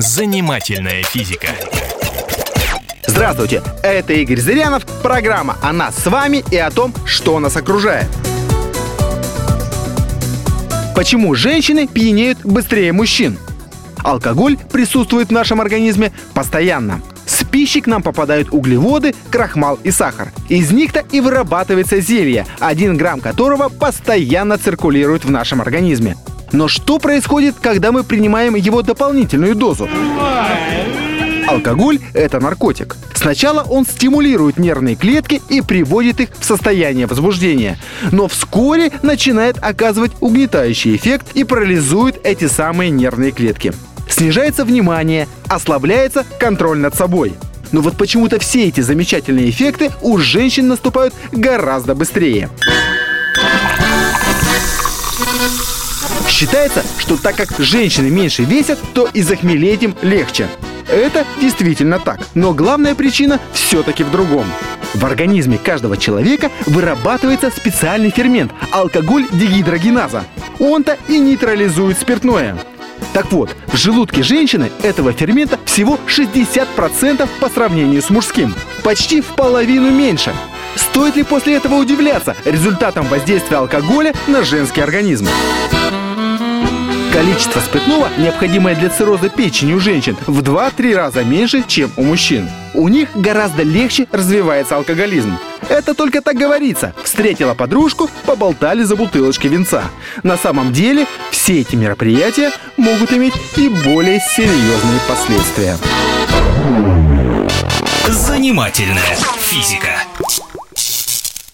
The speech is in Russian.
Занимательная физика. Здравствуйте, это Игорь Зырянов, программа о нас с вами и о том, что нас окружает. Почему женщины пьянеют быстрее мужчин? Алкоголь присутствует в нашем организме постоянно. С пищей к нам попадают углеводы, крахмал и сахар. Из них-то и вырабатывается зелье, один грамм которого постоянно циркулирует в нашем организме. Но что происходит, когда мы принимаем его дополнительную дозу? Алкоголь – это наркотик. Сначала он стимулирует нервные клетки и приводит их в состояние возбуждения. Но вскоре начинает оказывать угнетающий эффект и парализует эти самые нервные клетки. Снижается внимание, ослабляется контроль над собой. Но вот почему-то все эти замечательные эффекты у женщин наступают гораздо быстрее. Считается, что так как женщины меньше весят, то и захмелеть им легче. Это действительно так. Но главная причина все-таки в другом. В организме каждого человека вырабатывается специальный фермент – алкоголь-дегидрогеназа. Он-то и нейтрализует спиртное. Так вот, в желудке женщины этого фермента всего 60% по сравнению с мужским. Почти в половину меньше. Стоит ли после этого удивляться результатом воздействия алкоголя на женский организм? Количество спиртного, необходимое для цирроза печени у женщин, в 2-3 раза меньше, чем у мужчин. У них гораздо легче развивается алкоголизм. Это только так говорится. Встретила подружку, поболтали за бутылочкой винца. На самом деле, все эти мероприятия могут иметь и более серьезные последствия. Занимательная физика.